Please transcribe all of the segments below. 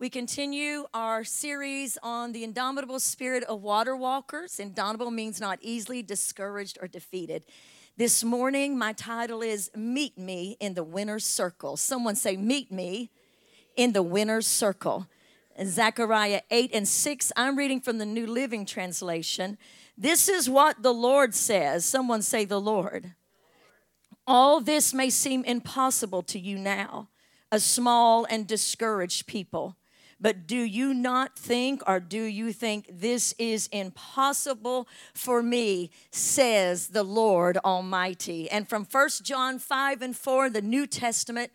We continue our series on the indomitable spirit of water walkers. Indomitable means not easily discouraged or defeated. This morning, my title is Meet Me in the Winner's Circle. Someone say, Meet Me in the Winner's Circle. Zechariah 8 and 6, I'm reading from the New Living Translation. This is what the Lord says. Someone say, The Lord. All this may seem impossible to you now, a small and discouraged people. But do you not think, or do you think this is impossible for me, says the Lord Almighty? And from First John 5 and 4, the New Testament,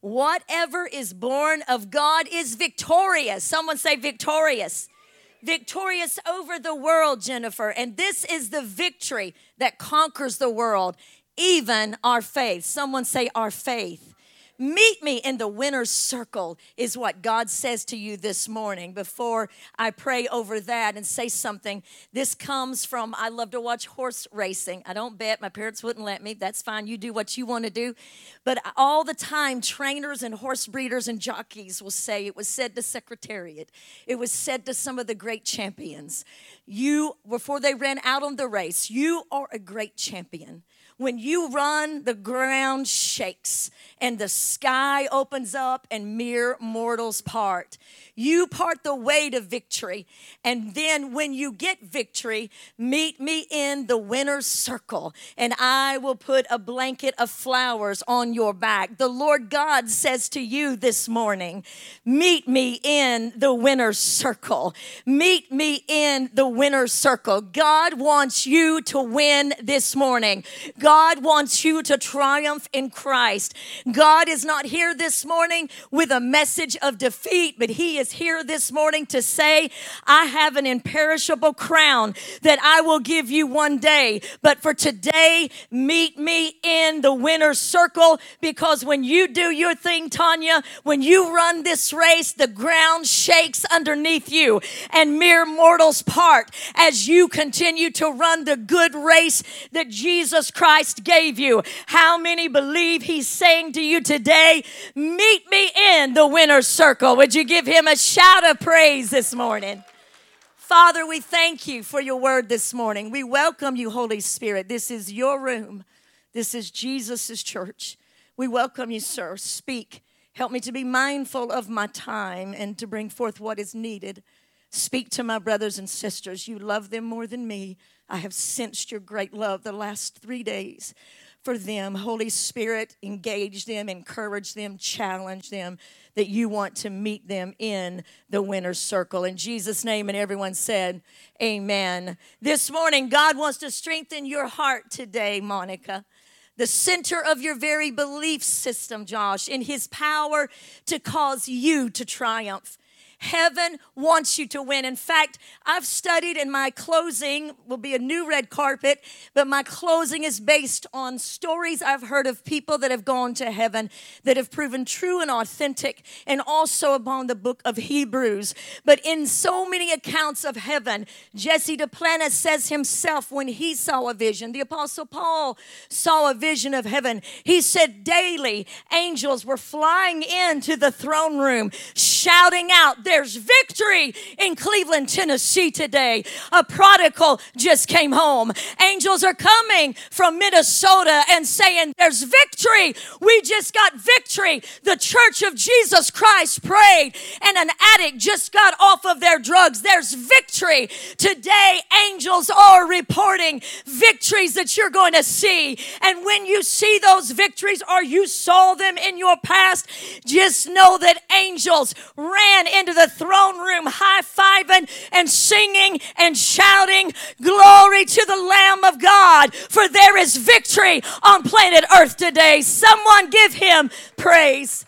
whatever is born of God is victorious. Someone say victorious. Victorious over the world, Jennifer. And this is the victory that conquers the world, even our faith. Someone say, our faith. Meet me in the winner's circle, is what God says to you this morning. Before I pray over that and say something, this comes from I love to watch horse racing. I don't bet, my parents wouldn't let me. That's fine. You do what you want to do. But all the time, trainers and horse breeders and jockeys will say, it was said to Secretariat, it was said to some of the great champions, you, before they ran out on the race, you are a great champion. When you run, the ground shakes and the sky opens up and mere mortals part. You part the way to victory. And then when you get victory, meet me in the winner's circle, and I will put a blanket of flowers on your back. The Lord God says to you this morning, Meet me in the winner's circle. Meet me in the winner's circle. God wants you to win this morning. God wants you to triumph in Christ. God is not here this morning with a message of defeat, but He is here this morning to say, I have an imperishable crown that I will give you one day. But for today, meet me in the winner's circle because when you do your thing, Tanya, when you run this race, the ground shakes underneath you and mere mortals part as you continue to run the good race that Jesus Christ gave you. How many believe he's saying to you today, meet me in the winner's circle? Would you give him a shout of praise this morning. Father, we thank you for your word this morning. We welcome you, Holy Spirit. This is your room, this is Jesus' church. We welcome you, sir. Speak. Help me to be mindful of my time and to bring forth what is needed. Speak to my brothers and sisters. You love them more than me. I have sensed your great love the last three days for them. Holy Spirit, engage them, encourage them, challenge them that you want to meet them in the winner's circle. In Jesus' name, and everyone said, Amen. This morning, God wants to strengthen your heart today, Monica the center of your very belief system, Josh, in his power to cause you to triumph. Heaven wants you to win. In fact, I've studied in my closing, will be a new red carpet, but my closing is based on stories I've heard of people that have gone to heaven that have proven true and authentic, and also upon the book of Hebrews. But in so many accounts of heaven, Jesse Duplantis says himself when he saw a vision, the Apostle Paul saw a vision of heaven. He said daily angels were flying into the throne room, shouting out, there's victory in Cleveland, Tennessee today. A prodigal just came home. Angels are coming from Minnesota and saying, There's victory. We just got victory. The Church of Jesus Christ prayed, and an addict just got off of their drugs. There's victory. Today, angels are reporting victories that you're going to see. And when you see those victories or you saw them in your past, just know that angels ran into the throne room high fiving and singing and shouting, Glory to the Lamb of God, for there is victory on planet Earth today. Someone give him praise.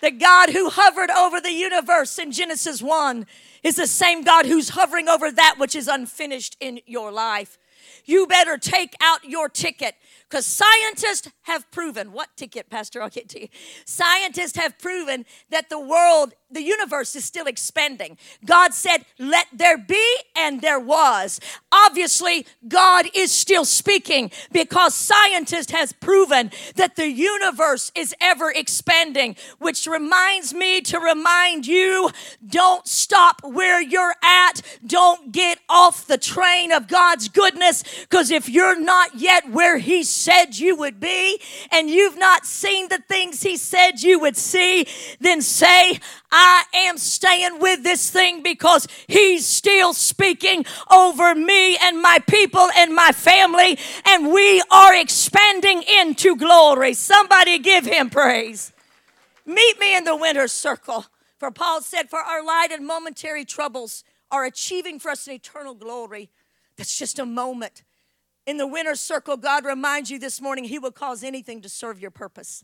The God who hovered over the universe in Genesis 1 is the same God who's hovering over that which is unfinished in your life. You better take out your ticket because scientists have proven what ticket, Pastor? I'll get to you. Scientists have proven that the world the universe is still expanding. God said, Let there be, and there was. Obviously, God is still speaking because scientists has proven that the universe is ever expanding, which reminds me to remind you don't stop where you're at. Don't get off the train of God's goodness because if you're not yet where He said you would be and you've not seen the things He said you would see, then say, I am staying with this thing because He's still speaking over me and my people and my family, and we are expanding into glory. Somebody give Him praise. Meet me in the winner's circle. For Paul said, For our light and momentary troubles are achieving for us an eternal glory. That's just a moment. In the winner's circle, God reminds you this morning He will cause anything to serve your purpose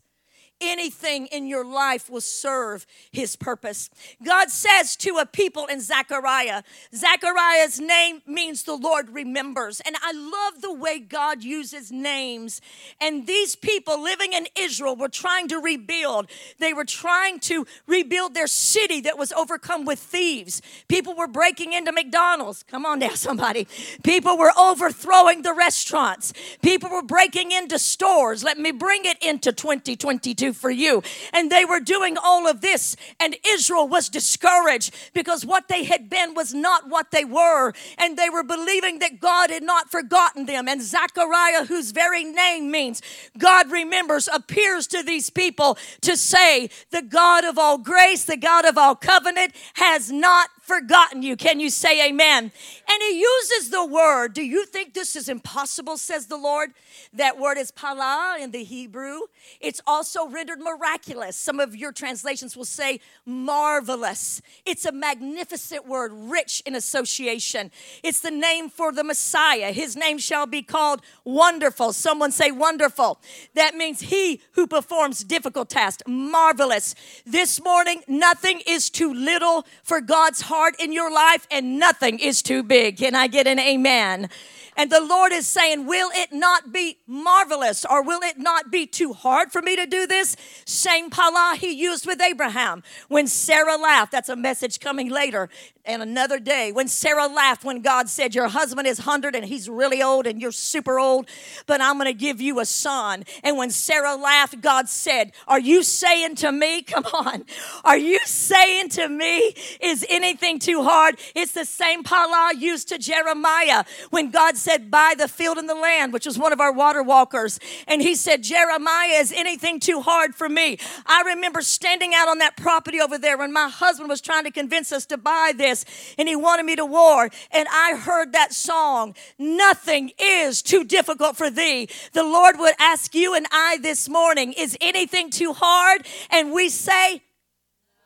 anything in your life will serve his purpose. God says to a people in Zechariah, Zechariah's name means the Lord remembers. And I love the way God uses names. And these people living in Israel were trying to rebuild. They were trying to rebuild their city that was overcome with thieves. People were breaking into McDonald's. Come on now, somebody. People were overthrowing the restaurants. People were breaking into stores. Let me bring it into 2022 for you. And they were doing all of this, and Israel was discouraged because what they had been was not what they were. And they were believing that God had not forgotten them. And Zechariah, whose very name means God remembers, appears to these people to say, The God of all grace, the God of all covenant, has not forgotten you. Can you say amen? And he uses the word. Do you think this is impossible, says the Lord? That word is pala in the Hebrew. It's also rendered miraculous. Some of your translations will say marvelous. It's a magnificent word, rich in association. It's the name for the Messiah. His name shall be called wonderful. Someone say wonderful. That means he who performs difficult tasks. Marvelous. This morning, nothing is too little for God's heart in your life, and nothing is too big. Can I get an amen? And the Lord is saying, Will it not be marvelous or will it not be too hard for me to do this? Same pala he used with Abraham. When Sarah laughed, that's a message coming later and another day when Sarah laughed when God said, Your husband is 100 and he's really old and you're super old, but I'm going to give you a son. And when Sarah laughed, God said, Are you saying to me, come on, are you saying to me, is anything too hard? It's the same pala used to Jeremiah when God said, Buy the field and the land, which was one of our water walkers. And he said, Jeremiah, is anything too hard for me? I remember standing out on that property over there when my husband was trying to convince us to buy this and he wanted me to war. And I heard that song, Nothing is too difficult for thee. The Lord would ask you and I this morning, Is anything too hard? And we say,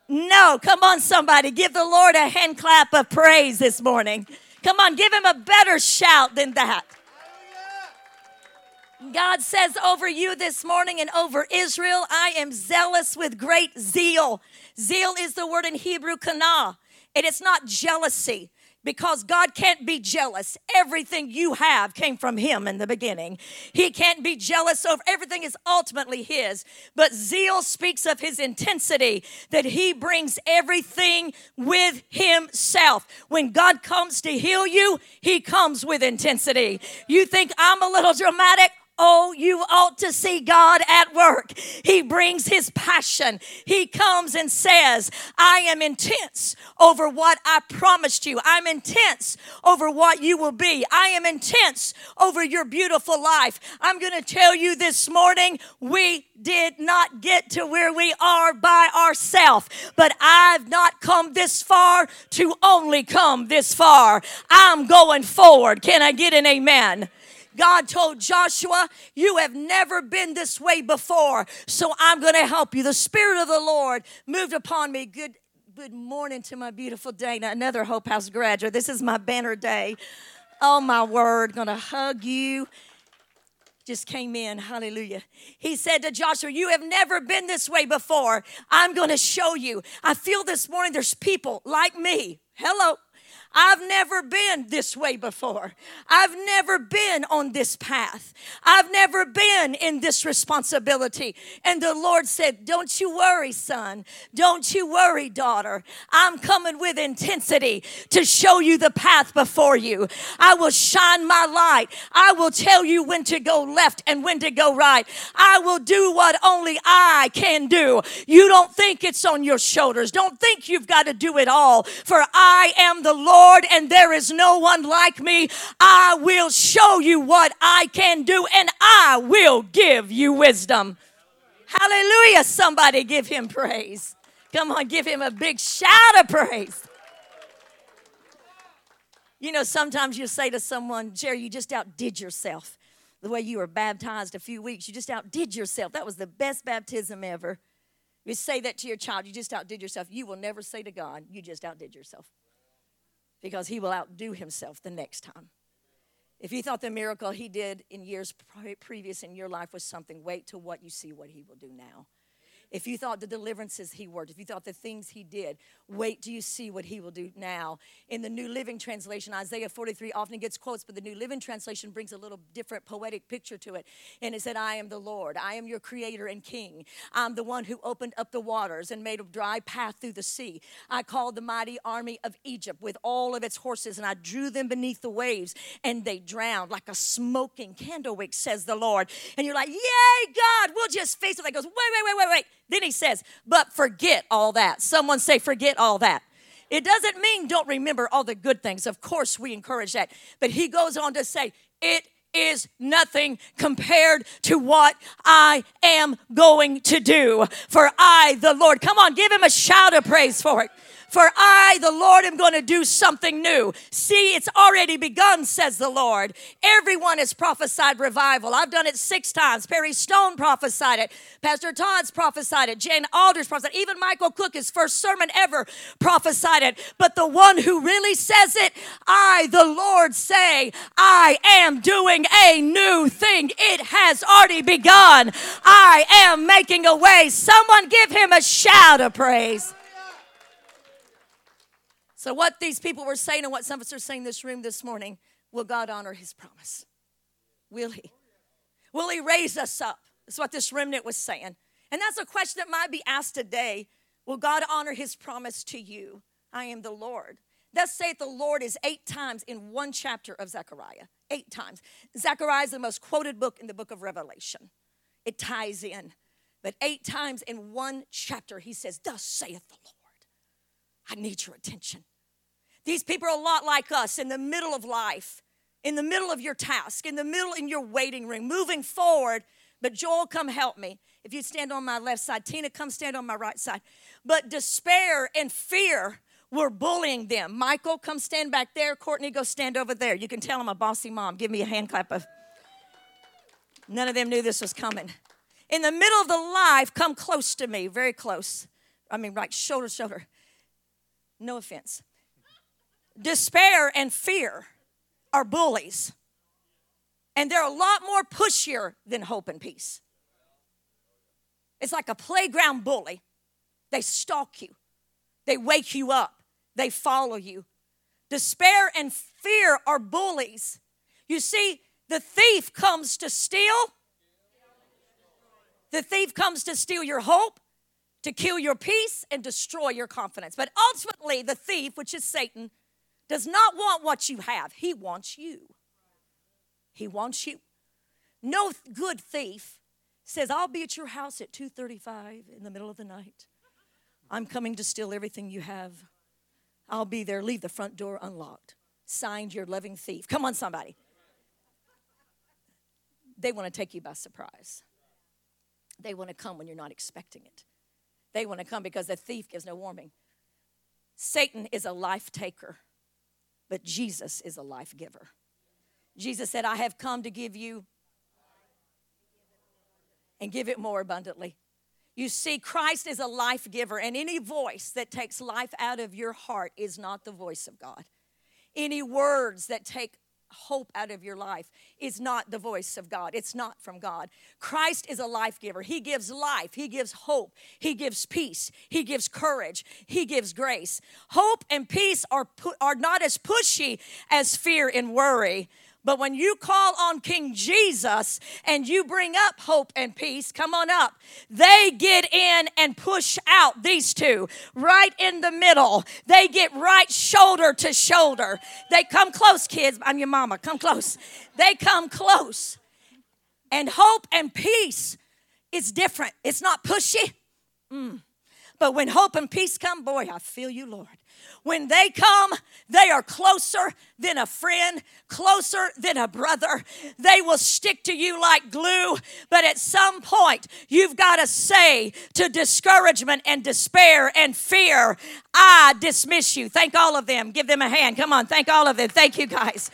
no, come on, somebody. Give the Lord a hand clap of praise this morning. Come on, give him a better shout than that. God says over you this morning and over Israel, I am zealous with great zeal. Zeal is the word in Hebrew, kana. And it's not jealousy because God can't be jealous. Everything you have came from Him in the beginning. He can't be jealous over everything is ultimately His. But zeal speaks of His intensity that He brings everything with Himself. When God comes to heal you, He comes with intensity. You think I'm a little dramatic? Oh, you ought to see God at work. He brings his passion. He comes and says, I am intense over what I promised you. I'm intense over what you will be. I am intense over your beautiful life. I'm going to tell you this morning, we did not get to where we are by ourselves, but I've not come this far to only come this far. I'm going forward. Can I get an amen? God told Joshua, You have never been this way before, so I'm going to help you. The Spirit of the Lord moved upon me. Good, good morning to my beautiful Dana, another Hope House graduate. This is my banner day. Oh, my word, going to hug you just came in. Hallelujah. He said to Joshua, You have never been this way before. I'm going to show you. I feel this morning there's people like me. Hello. I've never been this way before. I've never been on this path. I've never been in this responsibility. And the Lord said, Don't you worry, son. Don't you worry, daughter. I'm coming with intensity to show you the path before you. I will shine my light. I will tell you when to go left and when to go right. I will do what only I can do. You don't think it's on your shoulders. Don't think you've got to do it all. For I am the Lord and there is no one like me. I will show you what I can do and I will give you wisdom. Hallelujah. Somebody give him praise. Come on, give him a big shout of praise. You know, sometimes you say to someone, Jerry, you just outdid yourself. The way you were baptized a few weeks, you just outdid yourself. That was the best baptism ever. You say that to your child, you just outdid yourself. You will never say to God, you just outdid yourself. Because he will outdo himself the next time. If you thought the miracle he did in years previous in your life was something, wait till what you see what he will do now. If you thought the deliverances he worked, if you thought the things he did, wait till you see what he will do now. In the New Living Translation, Isaiah 43 often gets quotes, but the New Living Translation brings a little different poetic picture to it. And it said, I am the Lord. I am your creator and king. I'm the one who opened up the waters and made a dry path through the sea. I called the mighty army of Egypt with all of its horses, and I drew them beneath the waves, and they drowned like a smoking candle wick, says the Lord. And you're like, Yay, God, we'll just face it. That goes, wait, wait, wait, wait, wait. Then he says, but forget all that. Someone say, forget all that. It doesn't mean don't remember all the good things. Of course, we encourage that. But he goes on to say, it is nothing compared to what I am going to do. For I, the Lord, come on, give him a shout of praise for it. For I, the Lord, am going to do something new. See, it's already begun, says the Lord. Everyone has prophesied revival. I've done it six times. Perry Stone prophesied it. Pastor Todd's prophesied it. Jane Alders prophesied it. Even Michael Cook, his first sermon ever, prophesied it. But the one who really says it, I, the Lord, say, I am doing a new thing. It has already begun. I am making a way. Someone give him a shout of praise. So, what these people were saying and what some of us are saying in this room this morning will God honor his promise? Will he? Will he raise us up? That's what this remnant was saying. And that's a question that might be asked today. Will God honor his promise to you? I am the Lord. Thus saith the Lord is eight times in one chapter of Zechariah. Eight times. Zechariah is the most quoted book in the book of Revelation. It ties in. But eight times in one chapter, he says, Thus saith the Lord. I need your attention. These people are a lot like us in the middle of life, in the middle of your task, in the middle in your waiting room, moving forward. But Joel, come help me. If you stand on my left side, Tina, come stand on my right side. But despair and fear were bullying them. Michael, come stand back there. Courtney, go stand over there. You can tell I'm a bossy mom. Give me a hand clap of. None of them knew this was coming. In the middle of the life, come close to me, very close. I mean, right shoulder to shoulder. No offense. Despair and fear are bullies. And they're a lot more pushier than hope and peace. It's like a playground bully. They stalk you, they wake you up, they follow you. Despair and fear are bullies. You see, the thief comes to steal. The thief comes to steal your hope to kill your peace and destroy your confidence. But ultimately, the thief, which is Satan, does not want what you have, he wants you. He wants you. No good thief says, I'll be at your house at 2:35 in the middle of the night. I'm coming to steal everything you have. I'll be there. Leave the front door unlocked. Signed your loving thief. Come on, somebody. They want to take you by surprise. They want to come when you're not expecting it. They want to come because the thief gives no warning. Satan is a life taker, but Jesus is a life giver. Jesus said, I have come to give you and give it more abundantly. You see, Christ is a life giver, and any voice that takes life out of your heart is not the voice of God. Any words that take hope out of your life is not the voice of God. It's not from God. Christ is a life giver. He gives life, He gives hope, He gives peace, He gives courage, He gives grace. Hope and peace are, pu- are not as pushy as fear and worry. But when you call on King Jesus and you bring up hope and peace, come on up, they get in and push out these two right in the middle. They get right shoulder to shoulder. They come close, kids. I'm your mama. Come close. They come close. And hope and peace is different. It's not pushy. Mm. But when hope and peace come, boy, I feel you, Lord. When they come, they are closer than a friend, closer than a brother. They will stick to you like glue, but at some point, you've got to say to discouragement and despair and fear, I dismiss you. Thank all of them. Give them a hand. Come on, thank all of them. Thank you, guys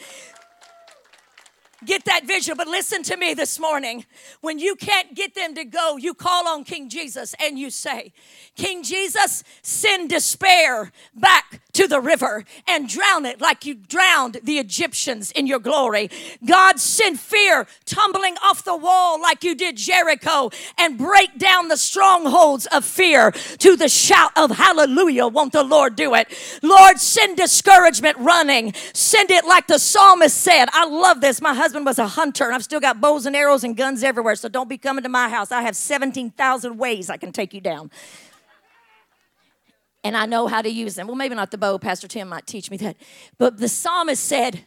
get that vision. But listen to me this morning. When you can't get them to go, you call on King Jesus and you say, King Jesus, send despair back to the river and drown it like you drowned the Egyptians in your glory. God, send fear tumbling off the wall like you did Jericho and break down the strongholds of fear to the shout of hallelujah. Won't the Lord do it? Lord, send discouragement running. Send it like the psalmist said. I love this. My husband was a hunter and I've still got bows and arrows and guns everywhere. So don't be coming to my house. I have 17,000 ways I can take you down and I know how to use them. Well, maybe not the bow. Pastor Tim might teach me that. But the psalmist said,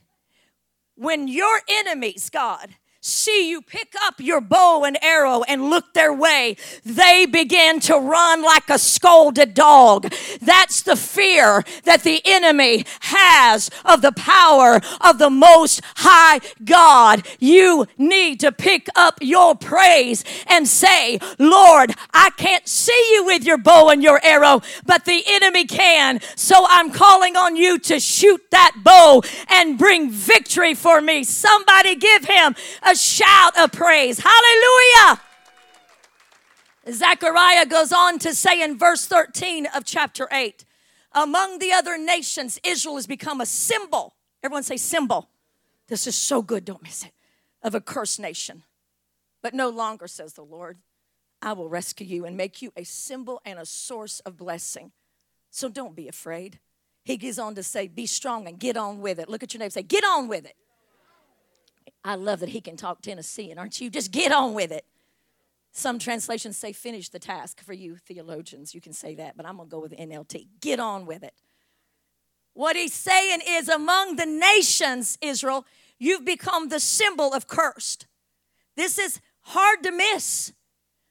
when your enemies, God, see you pick up your bow and arrow and look their way, they begin to run like a scolded dog. That's the fear that the enemy has of the power of the Most High God. You need to pick up your praise and say, Lord, I can't see you with your bow and your arrow, but the enemy can. So I'm calling on you to shoot that bow and bring victory for me. Somebody give him a shout of praise. Hallelujah. Zechariah goes on to say in verse 13 of chapter 8 Among the other nations, Israel has become a symbol. Everyone say symbol. This is so good, don't miss it. Of a cursed nation. But no longer, says the Lord, I will rescue you and make you a symbol and a source of blessing. So don't be afraid. He goes on to say, Be strong and get on with it. Look at your neighbor say, Get on with it. I love that he can talk Tennessean, aren't you? Just get on with it. Some translations say finish the task for you theologians. You can say that, but I'm going to go with NLT. Get on with it. What he's saying is among the nations, Israel, you've become the symbol of cursed. This is hard to miss.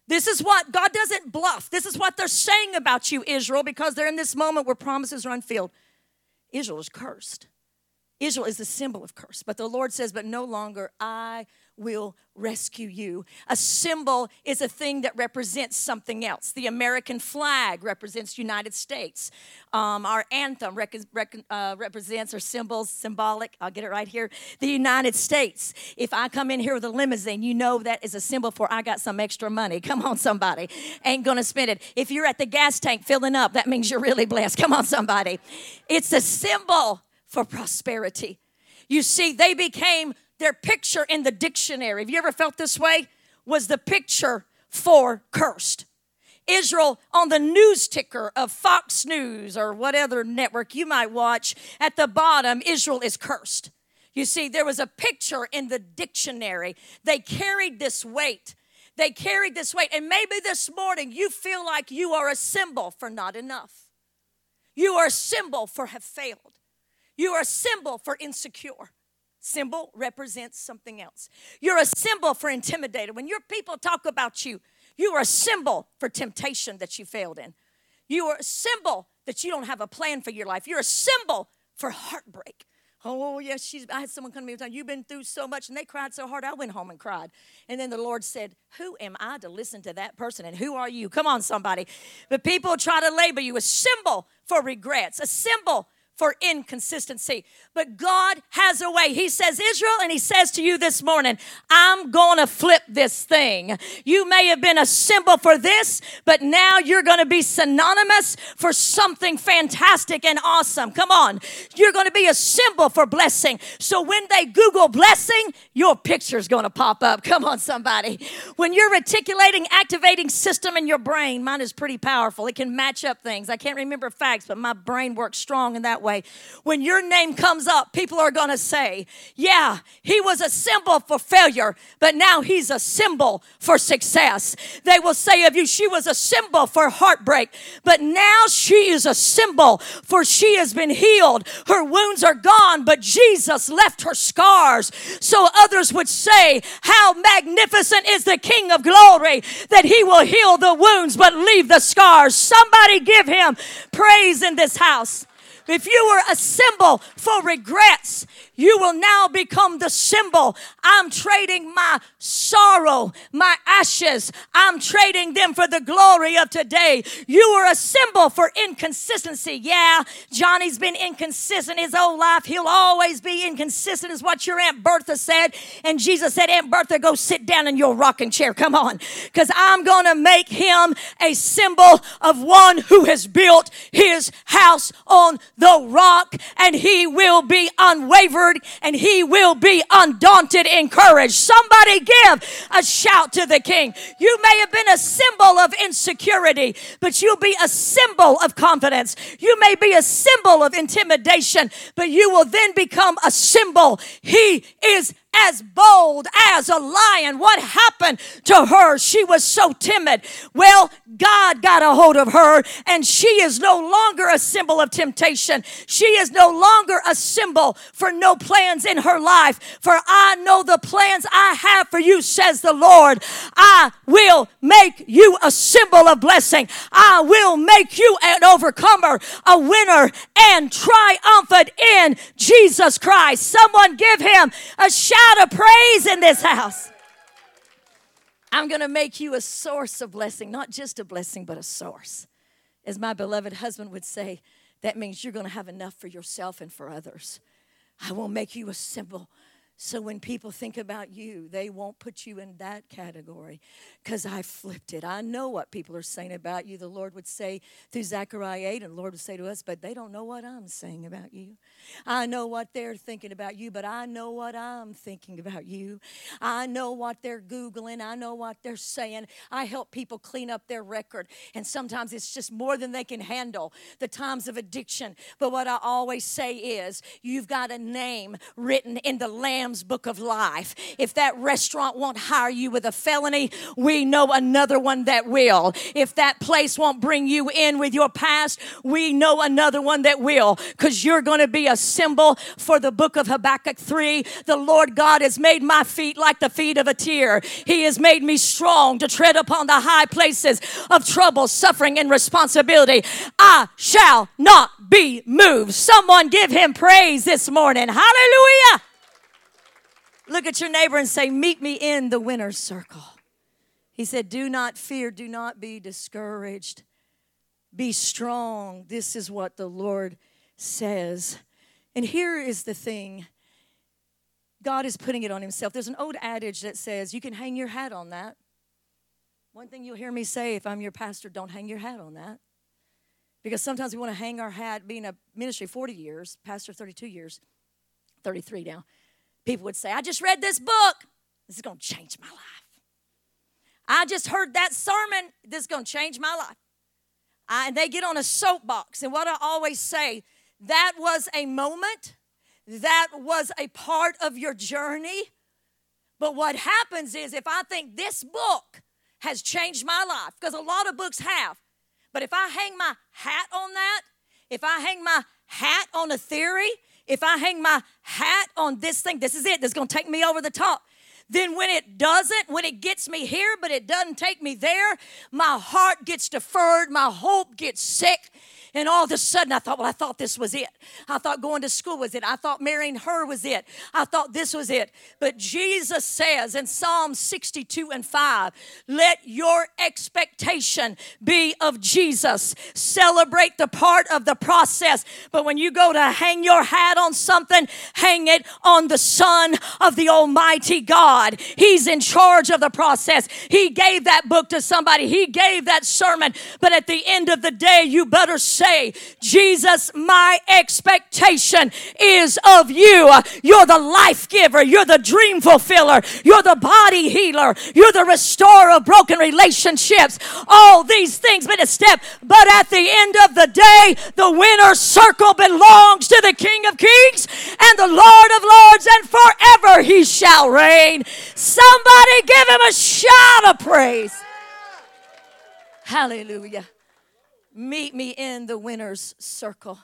This is what God doesn't bluff. This is what they're saying about you, Israel, because they're in this moment where promises are unfilled. Israel is cursed. Israel is the symbol of curse. But the Lord says, But no longer I will rescue you. A symbol is a thing that represents something else. The American flag represents United States. Um, our anthem rec- rec- uh, represents or symbols, symbolic, I'll get it right here, the United States. If I come in here with a limousine, you know that is a symbol for I got some extra money. Come on, somebody. Ain't gonna spend it. If you're at the gas tank filling up, that means you're really blessed. Come on, somebody. It's a symbol for prosperity. You see, they became their picture in the dictionary. Have you ever felt this way? Was the picture for cursed. Israel on the news ticker of Fox News or whatever network you might watch, at the bottom, Israel is cursed. You see, there was a picture in the dictionary. They carried this weight. They carried this weight. And maybe this morning you feel like you are a symbol for not enough. You are a symbol for have failed. You are a symbol for insecure. Symbol represents something else. You're a symbol for intimidated. When your people talk about you, you are a symbol for temptation that you failed in. You are a symbol that you don't have a plan for your life. You're a symbol for heartbreak. Oh, yes, she's, I had someone come to me and say, You've been through so much, and they cried so hard, I went home and cried. And then the Lord said, Who am I to listen to that person? And who are you? Come on, somebody. But people try to label you a symbol for regrets, a symbol for inconsistency. But God has a way. He says, Israel, and He says to you this morning, I'm going to flip this thing. You may have been a symbol for this, but now you're going to be synonymous for something fantastic and awesome. Come on. You're going to be a symbol for blessing. So when they Google blessing, your picture's going to pop up. Come on, somebody. When you're reticular, activating system in your brain, mine is pretty powerful. It can match up things. I can't remember facts, but my brain works strong in that way. When your name comes up, people are going to say, Yeah, he was a symbol for failure, but now he's a symbol for success. They will say of you, She was a symbol for heartbreak, but now she is a symbol for she has been healed. Her wounds are gone, but Jesus left her scars. So others would say, How magnificent is the King of glory that he will heal the wounds but leave the scars. Somebody give him praise in this house. If you were a symbol for regrets, you will now become the symbol. I'm trading my sorrow, my ashes, I'm trading them for the glory of today. You were a symbol for inconsistency. Yeah, Johnny's been inconsistent his whole life. He'll always be inconsistent, is what your Aunt Bertha said. And Jesus said, Aunt Bertha, go sit down in your rocking chair. Come on, because I'm going to make him a symbol of one who has built his house on the rock and he will be unwavering and he will be undaunted in courage. Somebody give a shout to the king. You may have been a symbol of insecurity, but you'll be a symbol of confidence. You may be a symbol of intimidation, but you will then become a symbol. He is as bold as a lion. What happened to her? She was so timid. Well, God got a hold of her, and she is no longer a symbol of temptation. She is no longer a symbol for no plans in her life. For I know the plans I have for you, says the Lord. I will make you a symbol of blessing. I will make you an overcomer, a winner, and triumphant in Jesus Christ. Someone give him a shout of praise in this house. I'm going to make you a source of blessing, not just a blessing, but a source. As my beloved husband would say, that means you're going to have enough for yourself and for others. I will make you a symbol so when people think about you, they won't put you in that category because I flipped it. I know what people are saying about you. The Lord would say through Zechariah 8, and the Lord would say to us, but they don't know what I'm saying about you. I know what they're thinking about you, but I know what I'm thinking about you. I know what they're Googling. I know what they're saying. I help people clean up their record, and sometimes it's just more than they can handle the times of addiction. But what I always say is, you've got a name written in the Lamb Lamb's book of life. If that restaurant won't hire you with a felony, we know another one that will. If that place won't bring you in with your past, we know another one that will because you're going to be a symbol for the book of Habakkuk 3. The Lord God has made my feet like the feet of a tear. He has made me strong to tread upon the high places of trouble, suffering, and responsibility. I shall not be moved. Someone give him praise this morning. Hallelujah. Look at your neighbor and say, Meet me in the winner's circle. He said, Do not fear, do not be discouraged. Be strong. This is what the Lord says. And here is the thing God is putting it on Himself. There's an old adage that says, You can hang your hat on that. One thing you'll hear me say if I'm your pastor, don't hang your hat on that. Because sometimes we want to hang our hat, being a ministry 40 years, pastor 32 years, 33 now. People would say, I just read this book. This is going to change my life. I just heard that sermon. This is going to change my life. I, and they get on a soapbox. And what I always say, that was a moment, that was a part of your journey. But what happens is if I think this book has changed my life, because a lot of books have, but if I hang my hat on that, if I hang my hat on a theory, if I hang my hat on this thing, this is it, that's gonna take me over the top, then when it doesn't, when it gets me here, but it doesn't take me there, my heart gets deferred, my hope gets sick, and all of a sudden, I thought, well, I thought this was it. I thought going to school was it. I thought marrying her was it. I thought this was it. But Jesus says in Psalm 62 and 5, let your expectation be of Jesus. Celebrate the part of the process. But when you go to hang your hat on something, hang it on the Son of the Almighty God. He's in charge of the process. He gave that book to somebody, He gave that sermon. But at the end of the day, you better say, Jesus, my expectation is of you. You're the life giver, you're the dream fulfiller, you're the body healer, you're the restorer of broken relationships. All these things been a step, but at the end of the day, the winner's circle belongs to the King of Kings and the Lord of Lords, and forever he shall reign. Somebody give him a shout of praise. Hallelujah. Meet me in the winner's circle.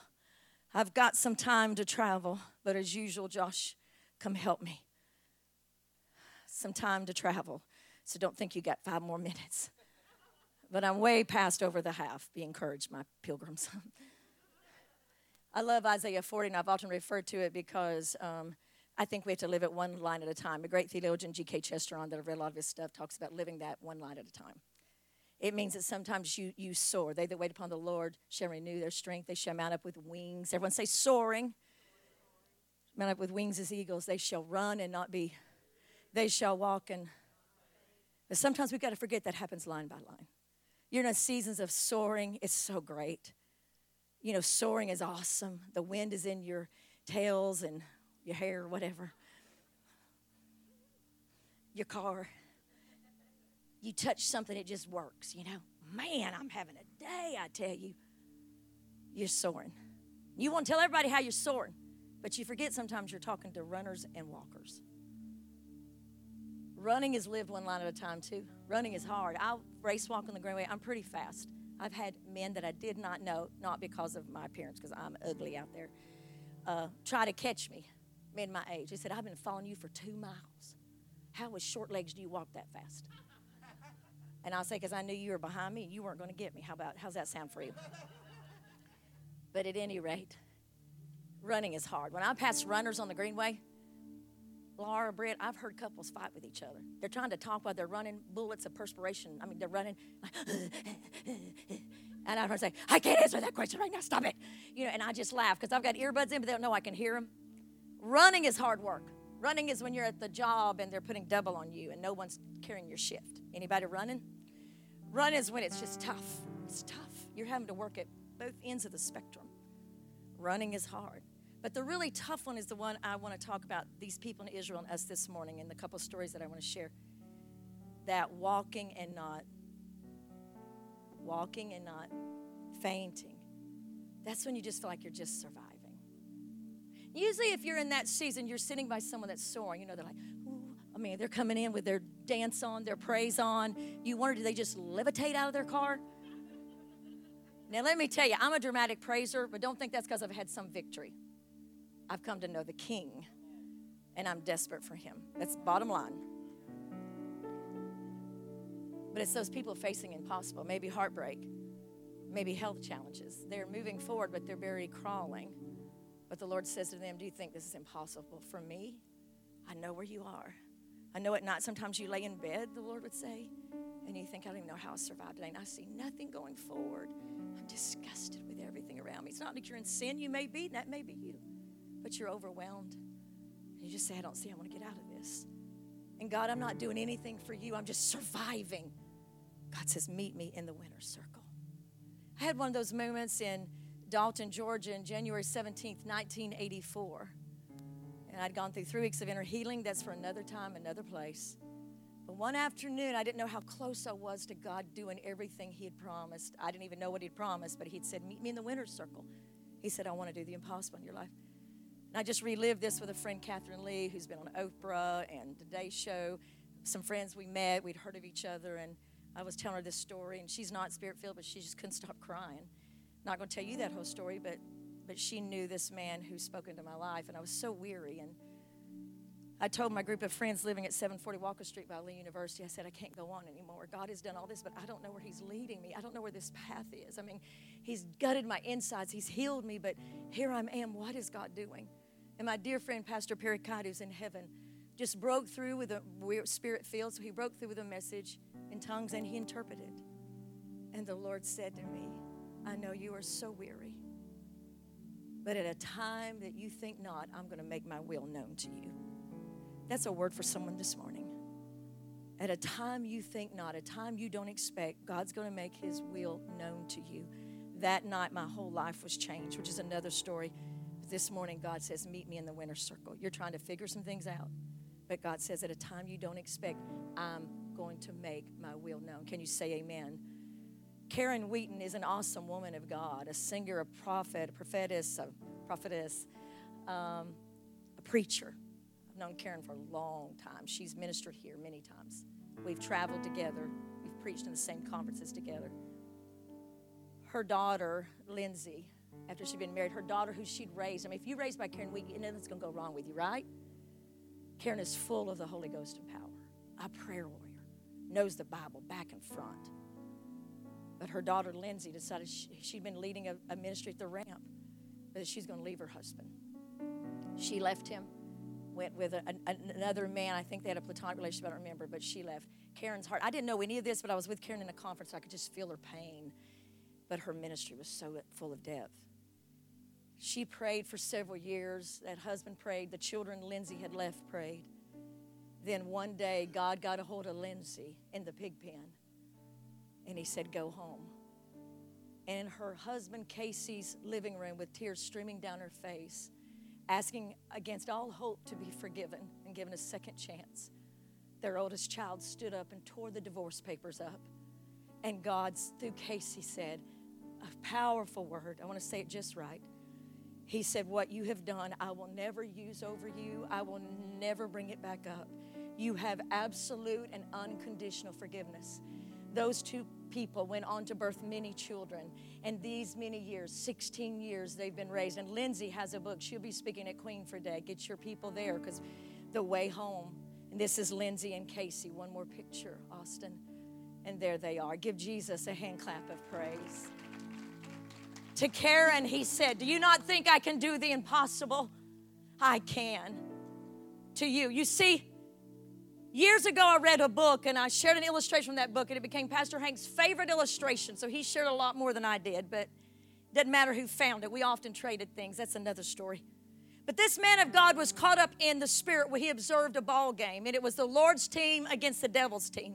I've got some time to travel, but as usual, Josh, come help me. Some time to travel, so don't think you got five more minutes. But I'm way past over the half. Be encouraged, my pilgrims. I love Isaiah 40, and I've often referred to it because um, I think we have to live it one line at a time. A great theologian, G.K. Chesterton, that I've read a lot of his stuff, talks about living that one line at a time. It means that sometimes you, you soar. They that wait upon the Lord shall renew their strength. They shall mount up with wings. Everyone say soaring. Mount up with wings as eagles. They shall run and not be. They shall walk and. But sometimes we've got to forget that happens line by line. You're in seasons of soaring. It's so great. You know, soaring is awesome. The wind is in your tails and your hair, whatever. Your car you touch something, it just works, you know. Man, I'm having a day, I tell you. You're soaring. You want to tell everybody how you're soaring, but you forget sometimes you're talking to runners and walkers. Running is lived one line at a time, too. Running is hard. I race walk on the Greenway. I'm pretty fast. I've had men that I did not know, not because of my appearance, because I'm ugly out there, uh, try to catch me, men my age. They said, I've been following you for two miles. How with short legs do you walk that fast? And I'll say, because I knew you were behind me and you weren't going to get me. How about, how's that sound for you? But at any rate, running is hard. When I pass runners on the Greenway, Laura, Britt, I've heard couples fight with each other. They're trying to talk while they're running bullets of perspiration. I mean, they're running. and I've heard say, I can't answer that question right now. Stop it. You know, and I just laugh because I've got earbuds in, but they don't know I can hear them. Running is hard work. Running is when you're at the job and they're putting double on you and no one's carrying your shift. Anybody running? Run is when it's just tough. It's tough. You're having to work at both ends of the spectrum. Running is hard. But the really tough one is the one I want to talk about these people in Israel and us this morning and the couple stories that I want to share. That walking and not walking and not fainting. That's when you just feel like you're just surviving. Usually, if you're in that season, you're sitting by someone that's soaring. You know, they're like, Ooh. I mean, they're coming in with their dance on, their praise on. You wonder, do they just levitate out of their car? Now, let me tell you, I'm a dramatic praiser, but don't think that's because I've had some victory. I've come to know the King, and I'm desperate for him. That's bottom line. But it's those people facing impossible, maybe heartbreak, maybe health challenges. They're moving forward, but they're barely crawling. But the Lord says to them, Do you think this is impossible for me? I know where you are. I know at night sometimes you lay in bed, the Lord would say, and you think, I don't even know how I survived today. And I see nothing going forward. I'm disgusted with everything around me. It's not that you're in sin, you may be, and that may be you, but you're overwhelmed. And you just say, I don't see, I want to get out of this. And God, I'm not doing anything for you, I'm just surviving. God says, Meet me in the winner's circle. I had one of those moments in Dalton, Georgia, in January 17th, 1984. And I'd gone through three weeks of inner healing. That's for another time, another place. But one afternoon, I didn't know how close I was to God doing everything He had promised. I didn't even know what He'd promised, but He'd said, Meet me in the winner's circle. He said, I want to do the impossible in your life. And I just relived this with a friend, Catherine Lee, who's been on Oprah and Today Show. Some friends we met, we'd heard of each other, and I was telling her this story, and she's not spirit filled, but she just couldn't stop crying. Not going to tell you that whole story, but but she knew this man who spoke into my life, and I was so weary. And I told my group of friends living at 740 Walker Street by Lee University, I said, I can't go on anymore. God has done all this, but I don't know where He's leading me. I don't know where this path is. I mean, He's gutted my insides, He's healed me, but here I am. What is God doing? And my dear friend, Pastor Perry who's in heaven, just broke through with a spirit field. So he broke through with a message in tongues and he interpreted. And the Lord said to me, I know you are so weary, but at a time that you think not, I'm going to make my will known to you. That's a word for someone this morning. At a time you think not, a time you don't expect, God's going to make his will known to you. That night, my whole life was changed, which is another story. This morning, God says, Meet me in the winner's circle. You're trying to figure some things out. But God says, At a time you don't expect, I'm going to make my will known. Can you say amen? Karen Wheaton is an awesome woman of God, a singer, a prophet, a prophetess, a prophetess, um, a preacher. I've known Karen for a long time. She's ministered here many times. We've traveled together, we've preached in the same conferences together. Her daughter, Lindsay, after she'd been married, her daughter who she'd raised, I mean, if you raised by Karen Wheaton, nothing's going to go wrong with you, right? Karen is full of the Holy Ghost and power, a prayer warrior, knows the Bible back and front. But her daughter Lindsay decided she, had been leading a, a ministry at the ramp, but she's going to leave her husband. She left him, went with a, a, another man. I think they had a platonic relationship, I don't remember, but she left. Karen's heart, I didn't know any of this, but I was with Karen in a conference. So I could just feel her pain. But her ministry was so full of depth. She prayed for several years. That husband prayed. The children Lindsay had left prayed. Then one day, God got a hold of Lindsay in the pig pen and he said, Go home. And her husband Casey's living room, with tears streaming down her face, asking against all hope to be forgiven and given a second chance, their oldest child stood up and tore the divorce papers up. And God, through Casey, said, A powerful word. I want to say it just right. He said, What you have done, I will never use over you, I will never bring it back up. You have absolute and unconditional forgiveness those two people went on to birth many children. And these many years, 16 years, they've been raised. And Lindsay has a book. She'll be speaking at Queen for Day. Get your people there because the way home. And this is Lindsay and Casey. One more picture, Austin. And there they are. Give Jesus a hand clap of praise. To Karen, he said, Do you not think I can do the impossible? I can. To you. You see, Years ago, I read a book and I shared an illustration from that book, and it became Pastor Hank's favorite illustration. So he shared a lot more than I did, but it doesn't matter who found it. We often traded things. That's another story. But this man of God was caught up in the spirit where he observed a ball game, and it was the Lord's team against the devil's team.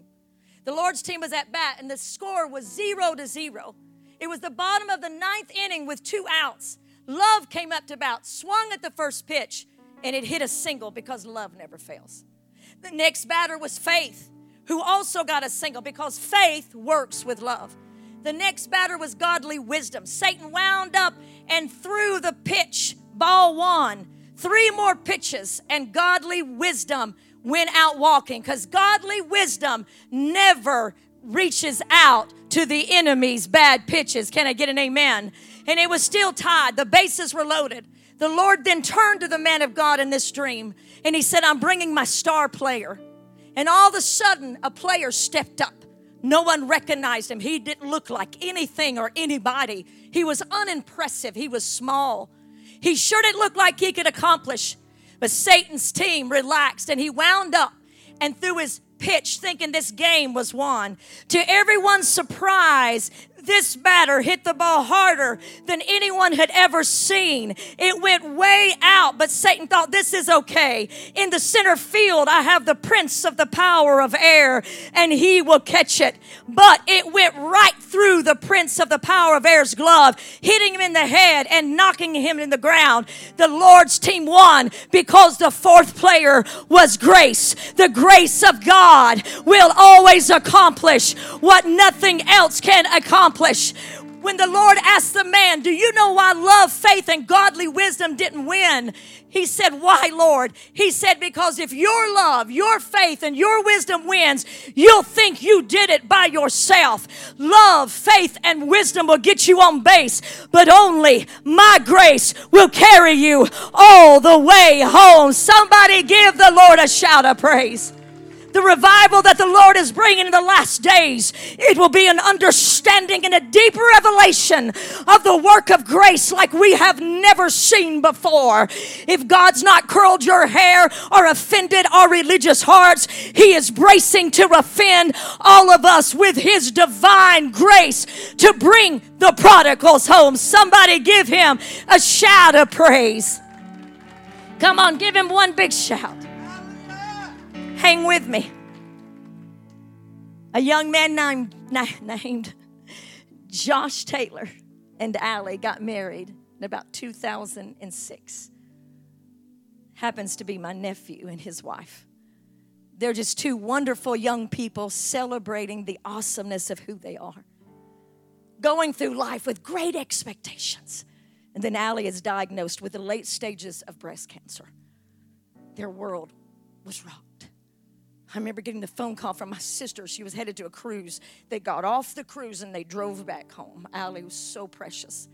The Lord's team was at bat, and the score was zero to zero. It was the bottom of the ninth inning with two outs. Love came up to bat, swung at the first pitch, and it hit a single because love never fails. The next batter was Faith, who also got a single because faith works with love. The next batter was godly wisdom. Satan wound up and threw the pitch, ball one. Three more pitches, and godly wisdom went out walking because godly wisdom never reaches out to the enemy's bad pitches. Can I get an amen? And it was still tied. The bases were loaded. The Lord then turned to the man of God in this dream and he said, I'm bringing my star player. And all of a sudden, a player stepped up. No one recognized him. He didn't look like anything or anybody. He was unimpressive. He was small. He sure didn't look like he could accomplish. But Satan's team relaxed and he wound up and threw his pitch thinking this game was won. To everyone's surprise, this batter hit the ball harder than anyone had ever seen. It went way out, but Satan thought this is okay. In the center field, I have the prince of the power of air, and he will catch it. But it went right through the prince of the power of air's glove, hitting him in the head and knocking him in the ground. The Lord's team won because the fourth player was grace. The grace of God will always accomplish what nothing else can accomplish accomplish When the Lord asked the man, Do you know why love, faith, and godly wisdom didn't win? He said, Why, Lord? He said, Because if your love, your faith, and your wisdom wins, you'll think you did it by yourself. Love, faith, and wisdom will get you on base, but only my grace will carry you all the way home. Somebody give the Lord a shout of praise the revival that the Lord is bringing in the last days, it will be an understanding and a deeper revelation of the work of grace like we have never seen before. If God's not curled your hair or offended our religious hearts, He is bracing to offend all of us with His divine grace to bring the prodigals home. Somebody give Him a shout of praise. Come on, give Him one big shout. Hang with me. A young man named, named Josh Taylor and Allie got married in about 2006. Happens to be my nephew and his wife. They're just two wonderful young people celebrating the awesomeness of who they are. Going through life with great expectations. And then Allie is diagnosed with the late stages of breast cancer. Their world was rocked. I remember getting the phone call from my sister. She was headed to a cruise. They got off the cruise and they drove back home. Allie was so precious.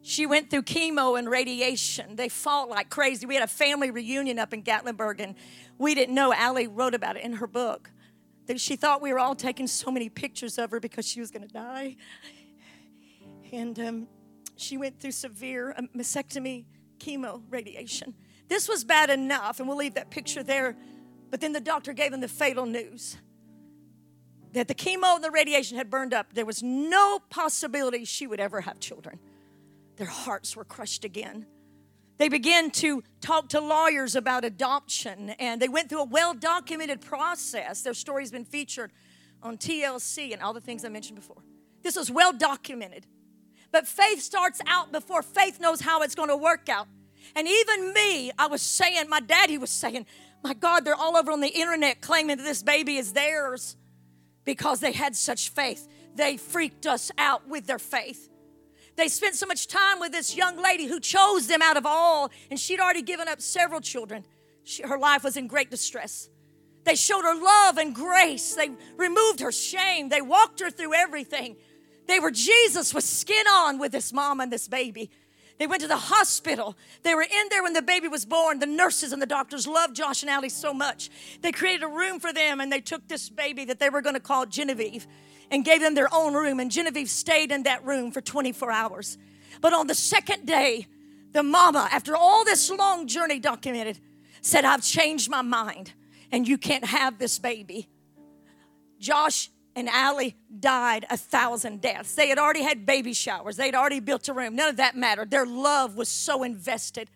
She went through chemo and radiation. They fought like crazy. We had a family reunion up in Gatlinburg, and we didn't know. Allie wrote about it in her book. That she thought we were all taking so many pictures of her because she was going to die. And um, she went through severe um, mastectomy, chemo, radiation. This was bad enough, and we'll leave that picture there but then the doctor gave them the fatal news that the chemo and the radiation had burned up. There was no possibility she would ever have children. Their hearts were crushed again. They began to talk to lawyers about adoption, and they went through a well documented process. Their story's been featured on TLC and all the things I mentioned before. This was well documented. But faith starts out before faith knows how it's going to work out. And even me, I was saying, my daddy was saying, my God, they're all over on the internet claiming that this baby is theirs because they had such faith. They freaked us out with their faith. They spent so much time with this young lady who chose them out of all, and she'd already given up several children. She, her life was in great distress. They showed her love and grace. They removed her shame. They walked her through everything. They were Jesus with skin on with this mom and this baby. They went to the hospital. They were in there when the baby was born. The nurses and the doctors loved Josh and Allie so much. They created a room for them and they took this baby that they were going to call Genevieve and gave them their own room. And Genevieve stayed in that room for 24 hours. But on the second day, the mama, after all this long journey documented, said, I've changed my mind and you can't have this baby. Josh and Allie died a thousand deaths. They had already had baby showers, they'd already built a room. None of that mattered. Their love was so invested.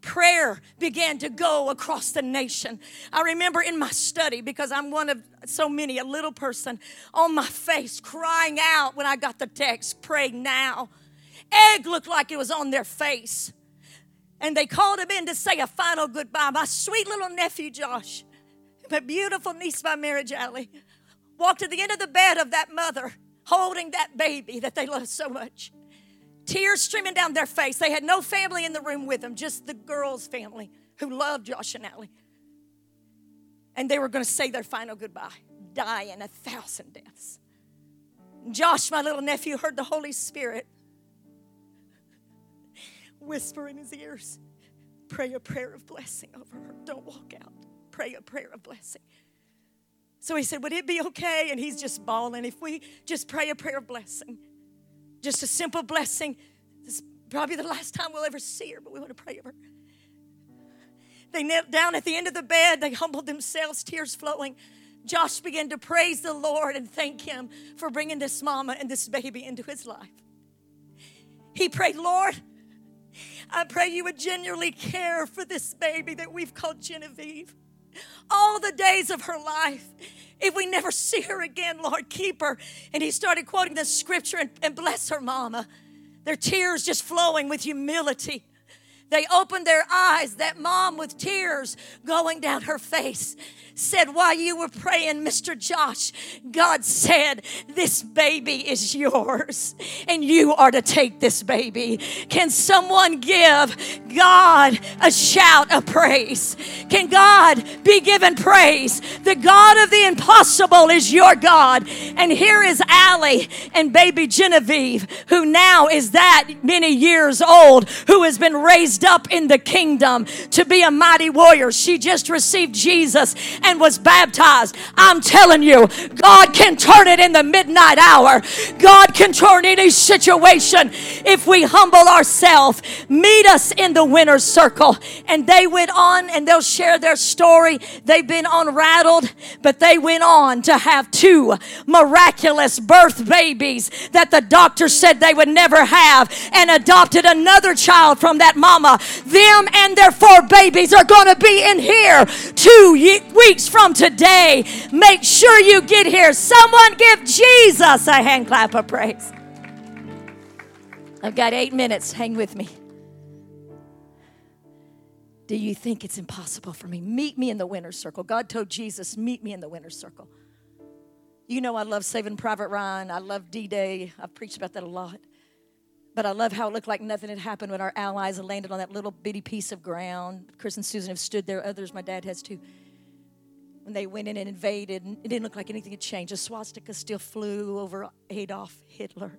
Prayer began to go across the nation. I remember in my study, because I'm one of so many, a little person on my face crying out when I got the text, pray now. Egg looked like it was on their face. And they called him in to say a final goodbye. My sweet little nephew, Josh, my beautiful niece by marriage, Allie walked to the end of the bed of that mother holding that baby that they loved so much. Tears streaming down their face. They had no family in the room with them, just the girl's family who loved Josh and Allie. And they were going to say their final goodbye, dying a thousand deaths. Josh, my little nephew, heard the Holy Spirit whisper in his ears, Pray a prayer of blessing over her. Don't walk out. Pray a prayer of blessing. So he said, Would it be okay? And he's just bawling. If we just pray a prayer of blessing, just a simple blessing. This is probably the last time we'll ever see her, but we want to pray over her. They knelt down at the end of the bed. They humbled themselves, tears flowing. Josh began to praise the Lord and thank Him for bringing this mama and this baby into his life. He prayed, Lord, I pray you would genuinely care for this baby that we've called Genevieve all the days of her life. If we never see her again, Lord, keep her. And he started quoting the scripture and, and bless her mama. Their tears just flowing with humility. They opened their eyes. That mom with tears going down her face said, While you were praying, Mr. Josh, God said, This baby is yours, and you are to take this baby. Can someone give God a shout of praise? Can God be given praise? The God of the impossible is your God. And here is Allie and baby Genevieve, who now is that many years old, who has been raised up in the kingdom to be a mighty warrior. She just received Jesus and was baptized. I'm telling you, God can turn it in the midnight hour. God can turn any situation if we humble ourselves. Meet us in the winner's circle. And they went on and they'll share their story. They've been unrattled, but they went on to have two miraculous birth babies that the doctor said they would never have and adopted another child from that mama. Them and their four babies are going to be in here two weeks from today. Make sure you get here. Someone give Jesus a hand clap of praise. I've got eight minutes. Hang with me. Do you think it's impossible for me? Meet me in the winner's circle. God told Jesus, Meet me in the winner's circle. You know, I love Saving Private Ryan. I love D Day. I've preached about that a lot. But I love how it looked like nothing had happened when our allies landed on that little bitty piece of ground. Chris and Susan have stood there, others, my dad has too. When they went in and invaded, and it didn't look like anything had changed. A swastika still flew over Adolf Hitler.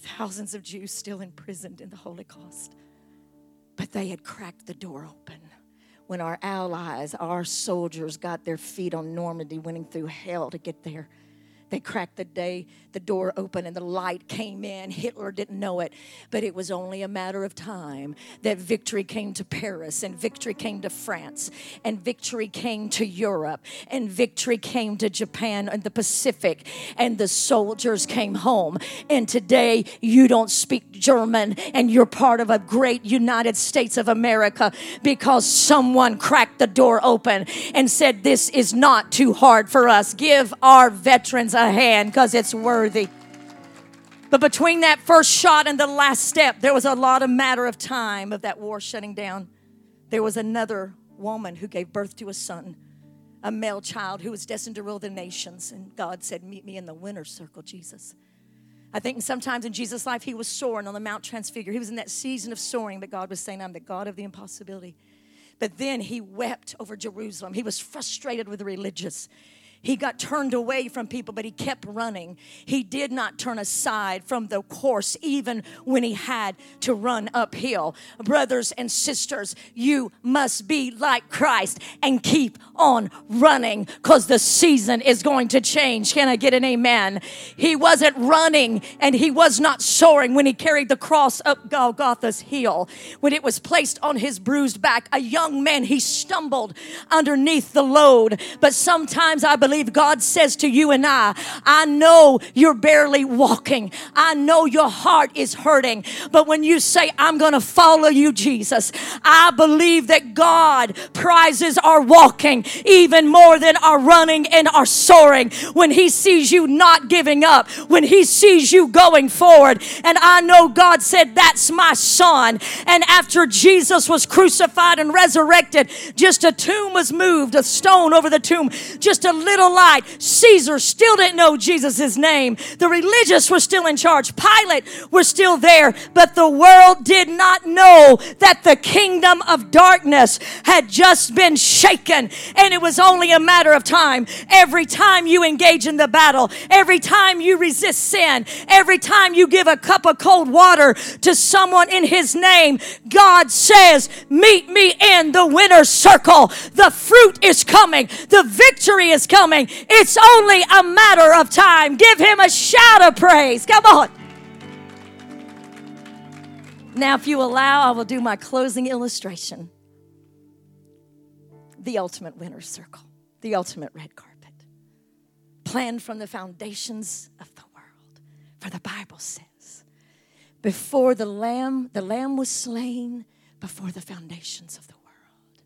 Thousands of Jews still imprisoned in the Holocaust. But they had cracked the door open when our allies, our soldiers, got their feet on Normandy, winning through hell to get there. They cracked the day, the door open, and the light came in. Hitler didn't know it, but it was only a matter of time that victory came to Paris, and victory came to France, and victory came to Europe, and victory came to Japan and the Pacific, and the soldiers came home. And today, you don't speak German, and you're part of a great United States of America because someone cracked the door open and said, This is not too hard for us. Give our veterans a hand because it's worthy. But between that first shot and the last step, there was a lot of matter of time of that war shutting down. There was another woman who gave birth to a son, a male child who was destined to rule the nations. And God said, Meet me in the winner's circle, Jesus. I think sometimes in Jesus' life, he was soaring on the Mount Transfigure. He was in that season of soaring, but God was saying, I'm the God of the impossibility. But then he wept over Jerusalem. He was frustrated with the religious. He got turned away from people, but he kept running. He did not turn aside from the course, even when he had to run uphill. Brothers and sisters, you must be like Christ and keep on running because the season is going to change. Can I get an amen? He wasn't running and he was not soaring when he carried the cross up Golgotha's hill. When it was placed on his bruised back, a young man, he stumbled underneath the load. But sometimes I believe believe God says to you and I, I know you're barely walking. I know your heart is hurting. But when you say, I'm going to follow you, Jesus, I believe that God prizes our walking even more than our running and our soaring. When He sees you not giving up, when He sees you going forward. And I know God said, That's my son. And after Jesus was crucified and resurrected, just a tomb was moved, a stone over the tomb, just a little little light. Caesar still didn't know Jesus' name. The religious were still in charge. Pilate was still there. But the world did not know that the kingdom of darkness had just been shaken. And it was only a matter of time. Every time you engage in the battle, every time you resist sin, every time you give a cup of cold water to someone in his name, God says, Meet me in the winner's circle. The fruit is coming, the victory is coming coming. It's only a matter of time. Give him a shout of praise. Come on. Now, if you allow, I will do my closing illustration. The ultimate winner's circle, the ultimate red carpet, planned from the foundations of the world. For the Bible says, before the lamb, the lamb was slain before the foundations of the world.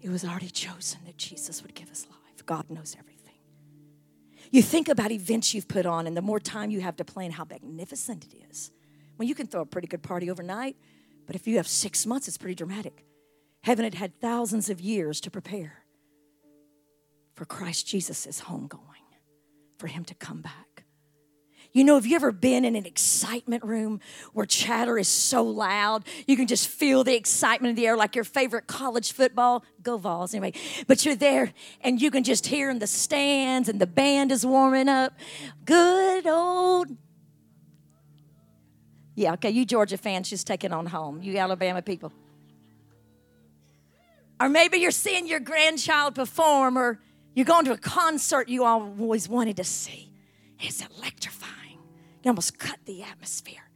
It was already chosen that Jesus would give us life. God knows everything. You think about events you've put on, and the more time you have to plan, how magnificent it is. Well, you can throw a pretty good party overnight, But if you have six months, it's pretty dramatic. Heaven had had thousands of years to prepare for Christ Jesus' homegoing, for him to come back. You know, have you ever been in an excitement room where chatter is so loud? You can just feel the excitement in the air, like your favorite college football. Go Vols, anyway. But you're there and you can just hear in the stands and the band is warming up. Good old. Yeah, okay, you Georgia fans just taking on home. You Alabama people. Or maybe you're seeing your grandchild perform or you're going to a concert you always wanted to see. It's electrifying. You almost cut the atmosphere.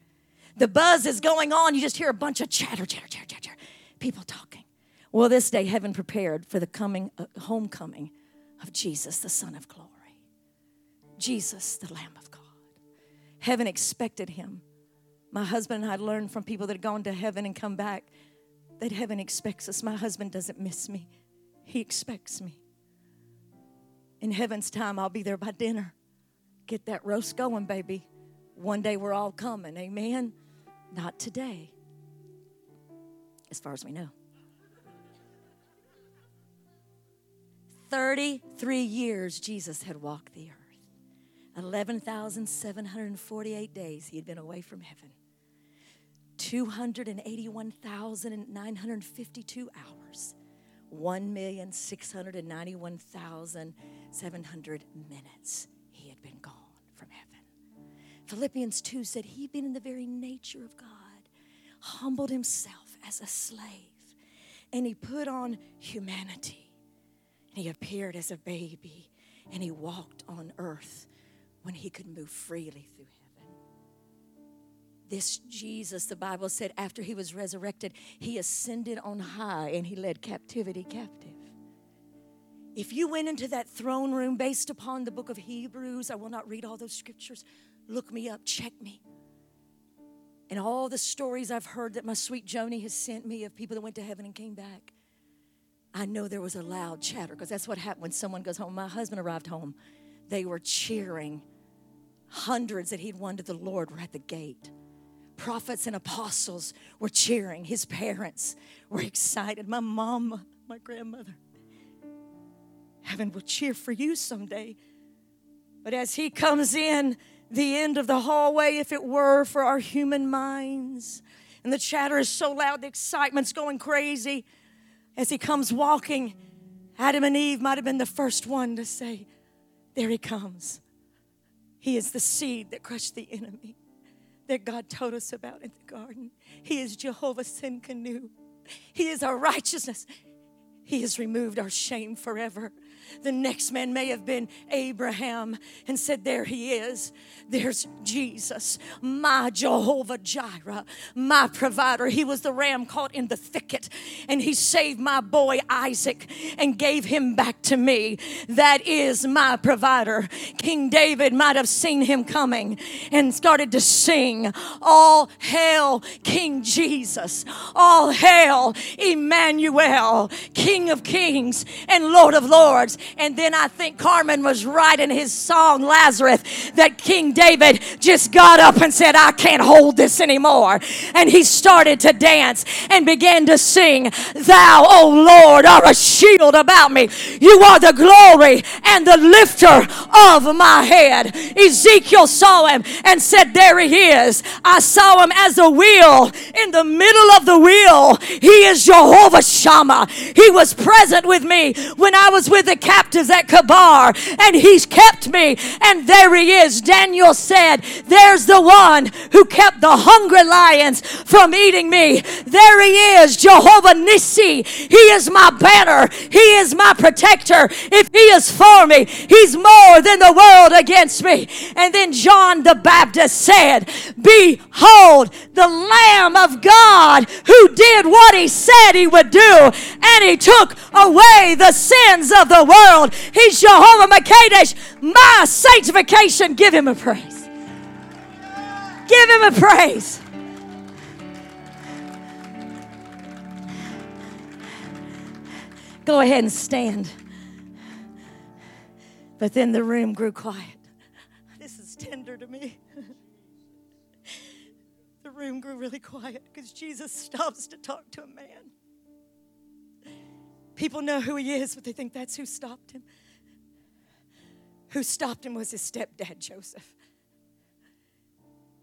The buzz is going on. You just hear a bunch of chatter, chatter, chatter, chatter, people talking. Well, this day, heaven prepared for the coming, uh, homecoming of Jesus, the Son of Glory. Jesus, the Lamb of God. Heaven expected him. My husband and I learned from people that had gone to heaven and come back that heaven expects us. My husband doesn't miss me, he expects me. In heaven's time, I'll be there by dinner. Get that roast going, baby. One day we're all coming. Amen. Not today, as far as we know. 33 years Jesus had walked the earth. 11,748 days he had been away from heaven. 281,952 hours. 1,691,700 minutes he had been gone. Philippians 2 said he, being in the very nature of God, humbled himself as a slave and he put on humanity and he appeared as a baby and he walked on earth when he could move freely through heaven. This Jesus, the Bible said, after he was resurrected, he ascended on high and he led captivity captive. If you went into that throne room based upon the book of Hebrews, I will not read all those scriptures, Look me up, check me. And all the stories I've heard that my sweet Joni has sent me of people that went to heaven and came back, I know there was a loud chatter because that's what happened when someone goes home. My husband arrived home, they were cheering. Hundreds that he'd won to the Lord were at the gate. Prophets and apostles were cheering. His parents were excited. My mom, my grandmother. Heaven will cheer for you someday. But as he comes in, the end of the hallway, if it were, for our human minds. And the chatter is so loud, the excitement's going crazy. As he comes walking, Adam and Eve might have been the first one to say, There he comes. He is the seed that crushed the enemy that God told us about in the garden. He is Jehovah Tsidkenu. He is our righteousness. He has removed our shame forever. The next man may have been Abraham and said, There he is. There's Jesus, my Jehovah Jireh, my provider. He was the ram caught in the thicket and he saved my boy Isaac and gave him back to me. That is my provider. King David might have seen him coming and started to sing, All hail King Jesus, all hail Emmanuel, King of kings and Lord of lords. And then I think Carmen was right in his song, Lazarus, that King David just got up and said, I can't hold this anymore. And he started to dance and began to sing, Thou, O Lord, are a shield about me. You are the glory and the lifter of my head. Ezekiel saw him and said, There he is. I saw him as a wheel in the middle of the wheel. He is Jehovah Shammah. He was present with me when I was with the captives at Kebar, and he's kept me. And there he is. Daniel said, There's the one who kept the hungry lions from eating me. There he is, Jehovah Nissi. He is my banner, he is my protector. If he is for me, he's more than the world against me. And then John the Baptist said, Behold, the Lamb of God who did what he said he would do, and he took away the sins of the world. He's Jehovah Makadesh, my sanctification. Give him a praise. Give him a praise. Go ahead and stand. But then the room grew quiet. This is tender to me. The room grew really quiet because Jesus stops to talk to a man. People know who he is, but they think that's who stopped him. Who stopped him was his stepdad, Joseph.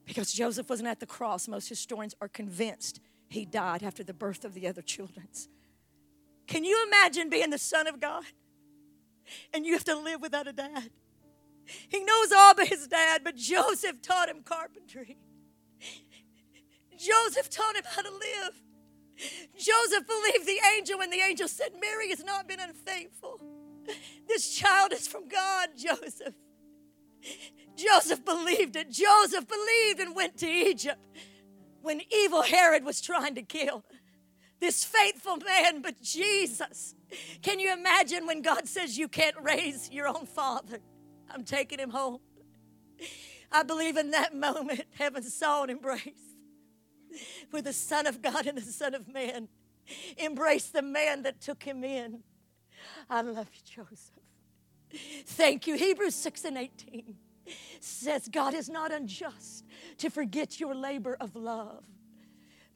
Because Joseph wasn't at the cross, most historians are convinced he died after the birth of the other children's. Can you imagine being the son of God and you have to live without a dad? He knows all but his dad, but Joseph taught him carpentry. Joseph taught him how to live. Joseph believed the angel when the angel said, Mary has not been unfaithful. This child is from God, Joseph. Joseph believed it. Joseph believed and went to Egypt when evil Herod was trying to kill this faithful man, but Jesus. Can you imagine when God says you can't raise your own father? I'm taking him home. I believe in that moment, heaven saw and embraced where the Son of God and the Son of Man embraced the man that took him in. I love you, Joseph. Thank you. Hebrews 6 and 18 says, God is not unjust to forget your labor of love,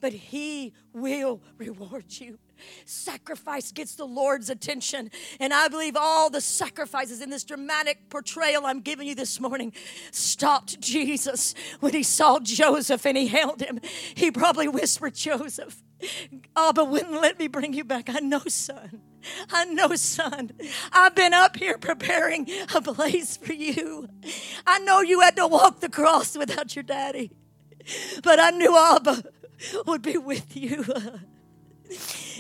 but He will reward you. Sacrifice gets the Lord's attention. And I believe all the sacrifices in this dramatic portrayal I'm giving you this morning stopped Jesus when he saw Joseph and he held him. He probably whispered, Joseph, Abba wouldn't let me bring you back. I know, son. I know, son. I've been up here preparing a place for you. I know you had to walk the cross without your daddy, but I knew Abba would be with you.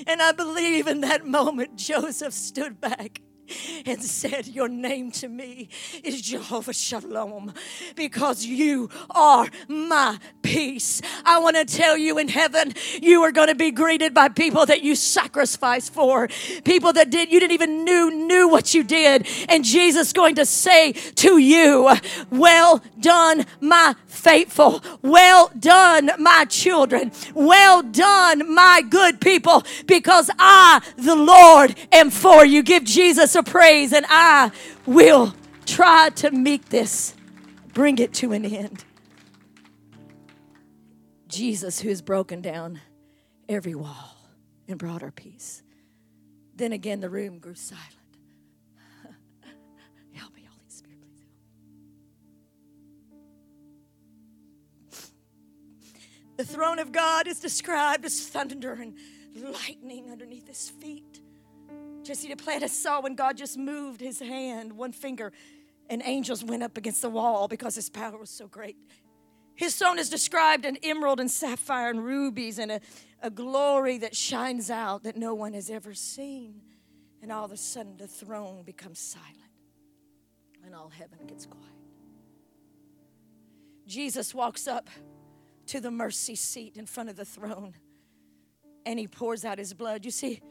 And I believe in that moment, Joseph stood back and said, Your name to me is Jehovah Shalom because you are my peace. I want to tell you in heaven, you are going to be greeted by people that you sacrificed for, people that did you didn't even knew knew what you did. And Jesus going to say to you, Well done, my faithful. Well done, my children. Well done, my good people, because I, the Lord, am for you. Give Jesus a praise, and I will try to meet this, bring it to an end. Jesus, who has broken down every wall and brought our peace. Then again, the room grew silent. help me, Holy Spirit, please. The throne of God is described as thunder and lightning underneath his feet. Jesse Duplantis saw when God just moved his hand, one finger, and angels went up against the wall because his power was so great. His throne is described in emerald and sapphire and rubies and a, a glory that shines out that no one has ever seen. And all of a sudden, the throne becomes silent and all heaven gets quiet. Jesus walks up to the mercy seat in front of the throne and he pours out his blood. You see,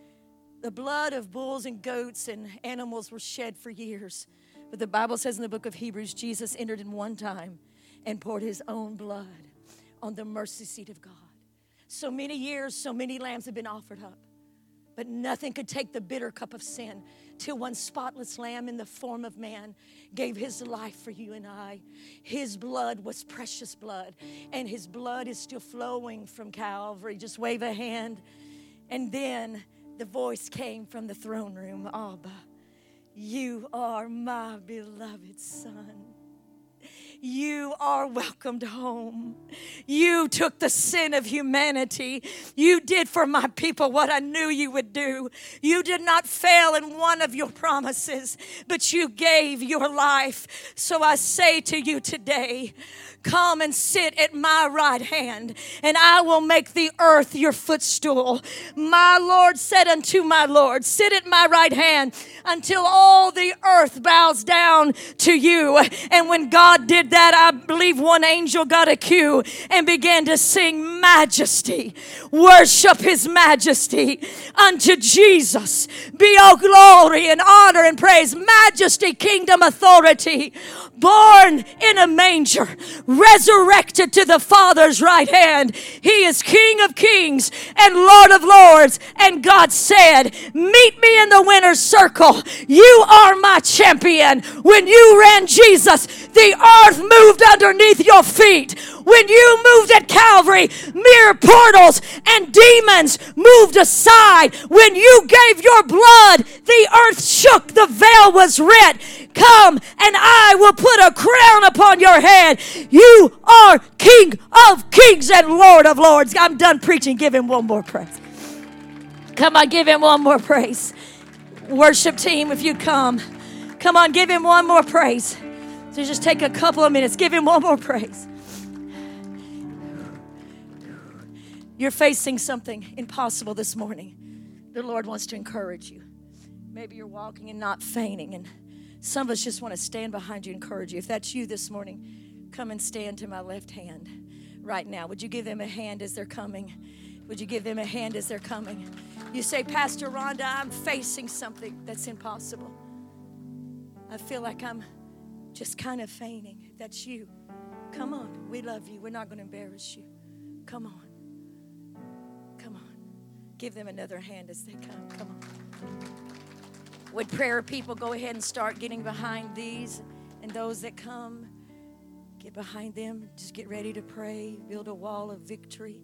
the blood of bulls and goats and animals were shed for years. But the Bible says in the book of Hebrews, Jesus entered in one time and poured his own blood on the mercy seat of God. So many years, so many lambs have been offered up, but nothing could take the bitter cup of sin till one spotless lamb in the form of man gave his life for you and I. His blood was precious blood, and his blood is still flowing from Calvary. Just wave a hand. And then the voice came from the throne room Abba, you are my beloved Son. You are welcomed home. You took the sin of humanity. You did for my people what I knew you would do. You did not fail in one of your promises, but you gave your life. So I say to you today, Come and sit at my right hand, and I will make the earth your footstool. My Lord said unto my Lord, Sit at my right hand until all the earth bows down to you. And when God did that, I believe one angel got a cue and began to sing majesty. Worship his majesty unto Jesus. Be all glory and honor and praise, majesty, kingdom, authority. Born in a manger resurrected to the Father's right hand. He is King of kings and Lord of lords. And God said, Meet me in the winner's circle. You are my champion. When you ran Jesus, the earth moved underneath your feet. When you moved at Calvary, mere portals and demons moved aside. When you gave your blood, the earth shook, the veil was rent. Come and I will put a crown upon your head. You are King of kings and Lord of lords. I'm done preaching. Give him one more praise. Come on, give him one more praise. Worship team, if you come, come on, give him one more praise. So just take a couple of minutes, give him one more praise. You're facing something impossible this morning. The Lord wants to encourage you. Maybe you're walking and not fainting, and some of us just want to stand behind you and encourage you. If that's you this morning, come and stand to my left hand right now. Would you give them a hand as they're coming? Would you give them a hand as they're coming? You say, Pastor Rhonda, I'm facing something that's impossible. I feel like I'm just kind of fainting. That's you. Come on. We love you. We're not going to embarrass you. Come on. Come on. Give them another hand as they come. Come on. Would prayer people go ahead and start getting behind these and those that come? Get behind them. Just get ready to pray. Build a wall of victory.